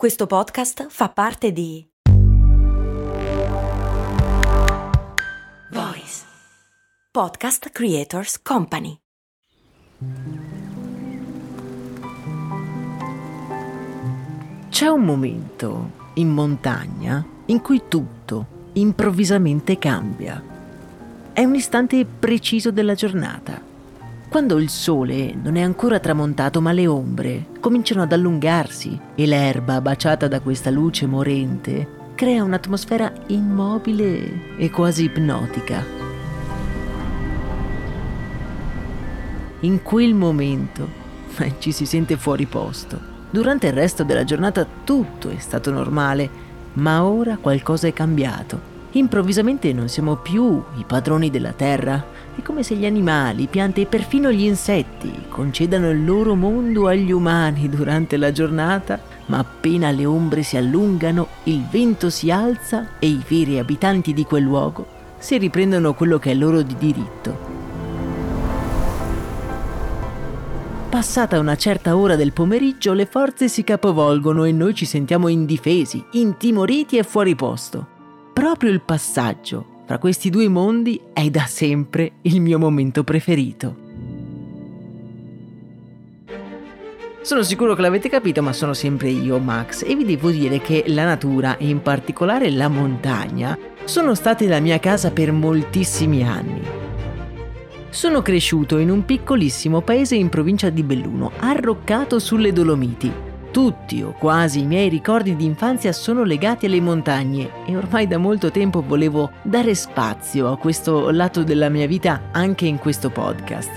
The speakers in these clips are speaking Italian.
Questo podcast fa parte di Voice Podcast Creators Company. C'è un momento in montagna in cui tutto improvvisamente cambia. È un istante preciso della giornata quando il sole non è ancora tramontato ma le ombre cominciano ad allungarsi e l'erba baciata da questa luce morente crea un'atmosfera immobile e quasi ipnotica. In quel momento ci si sente fuori posto. Durante il resto della giornata tutto è stato normale, ma ora qualcosa è cambiato. Improvvisamente non siamo più i padroni della terra, è come se gli animali, piante e perfino gli insetti concedano il loro mondo agli umani durante la giornata, ma appena le ombre si allungano, il vento si alza e i veri abitanti di quel luogo si riprendono quello che è loro di diritto. Passata una certa ora del pomeriggio, le forze si capovolgono e noi ci sentiamo indifesi, intimoriti e fuori posto. Proprio il passaggio fra questi due mondi è da sempre il mio momento preferito. Sono sicuro che l'avete capito, ma sono sempre io, Max, e vi devo dire che la natura, e in particolare la montagna, sono state la mia casa per moltissimi anni. Sono cresciuto in un piccolissimo paese in provincia di Belluno, arroccato sulle Dolomiti, tutti o quasi i miei ricordi di infanzia sono legati alle montagne e ormai da molto tempo volevo dare spazio a questo lato della mia vita anche in questo podcast.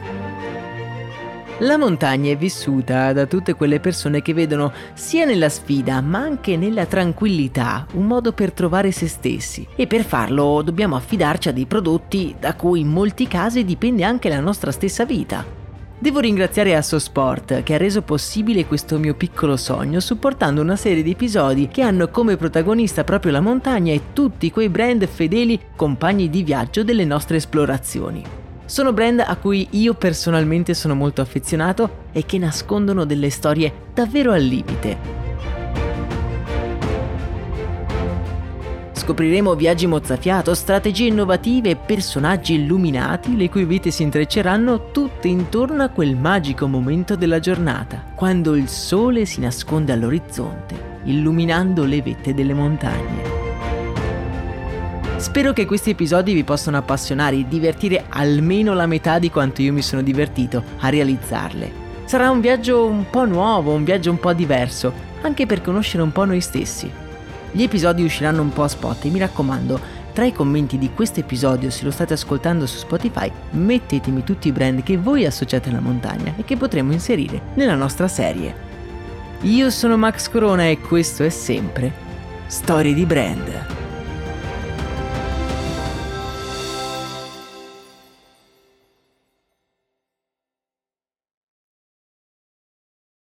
La montagna è vissuta da tutte quelle persone che vedono sia nella sfida ma anche nella tranquillità un modo per trovare se stessi e per farlo dobbiamo affidarci a dei prodotti da cui in molti casi dipende anche la nostra stessa vita. Devo ringraziare Assosport che ha reso possibile questo mio piccolo sogno supportando una serie di episodi che hanno come protagonista proprio la montagna e tutti quei brand fedeli compagni di viaggio delle nostre esplorazioni. Sono brand a cui io personalmente sono molto affezionato e che nascondono delle storie davvero al limite. Scopriremo viaggi mozzafiato, strategie innovative e personaggi illuminati le cui vite si intrecceranno tutte intorno a quel magico momento della giornata, quando il sole si nasconde all'orizzonte, illuminando le vette delle montagne. Spero che questi episodi vi possano appassionare e divertire almeno la metà di quanto io mi sono divertito a realizzarle. Sarà un viaggio un po' nuovo, un viaggio un po' diverso, anche per conoscere un po' noi stessi. Gli episodi usciranno un po' a spot e mi raccomando, tra i commenti di questo episodio, se lo state ascoltando su Spotify, mettetemi tutti i brand che voi associate alla montagna e che potremo inserire nella nostra serie. Io sono Max Corona e questo è sempre Storie di Brand.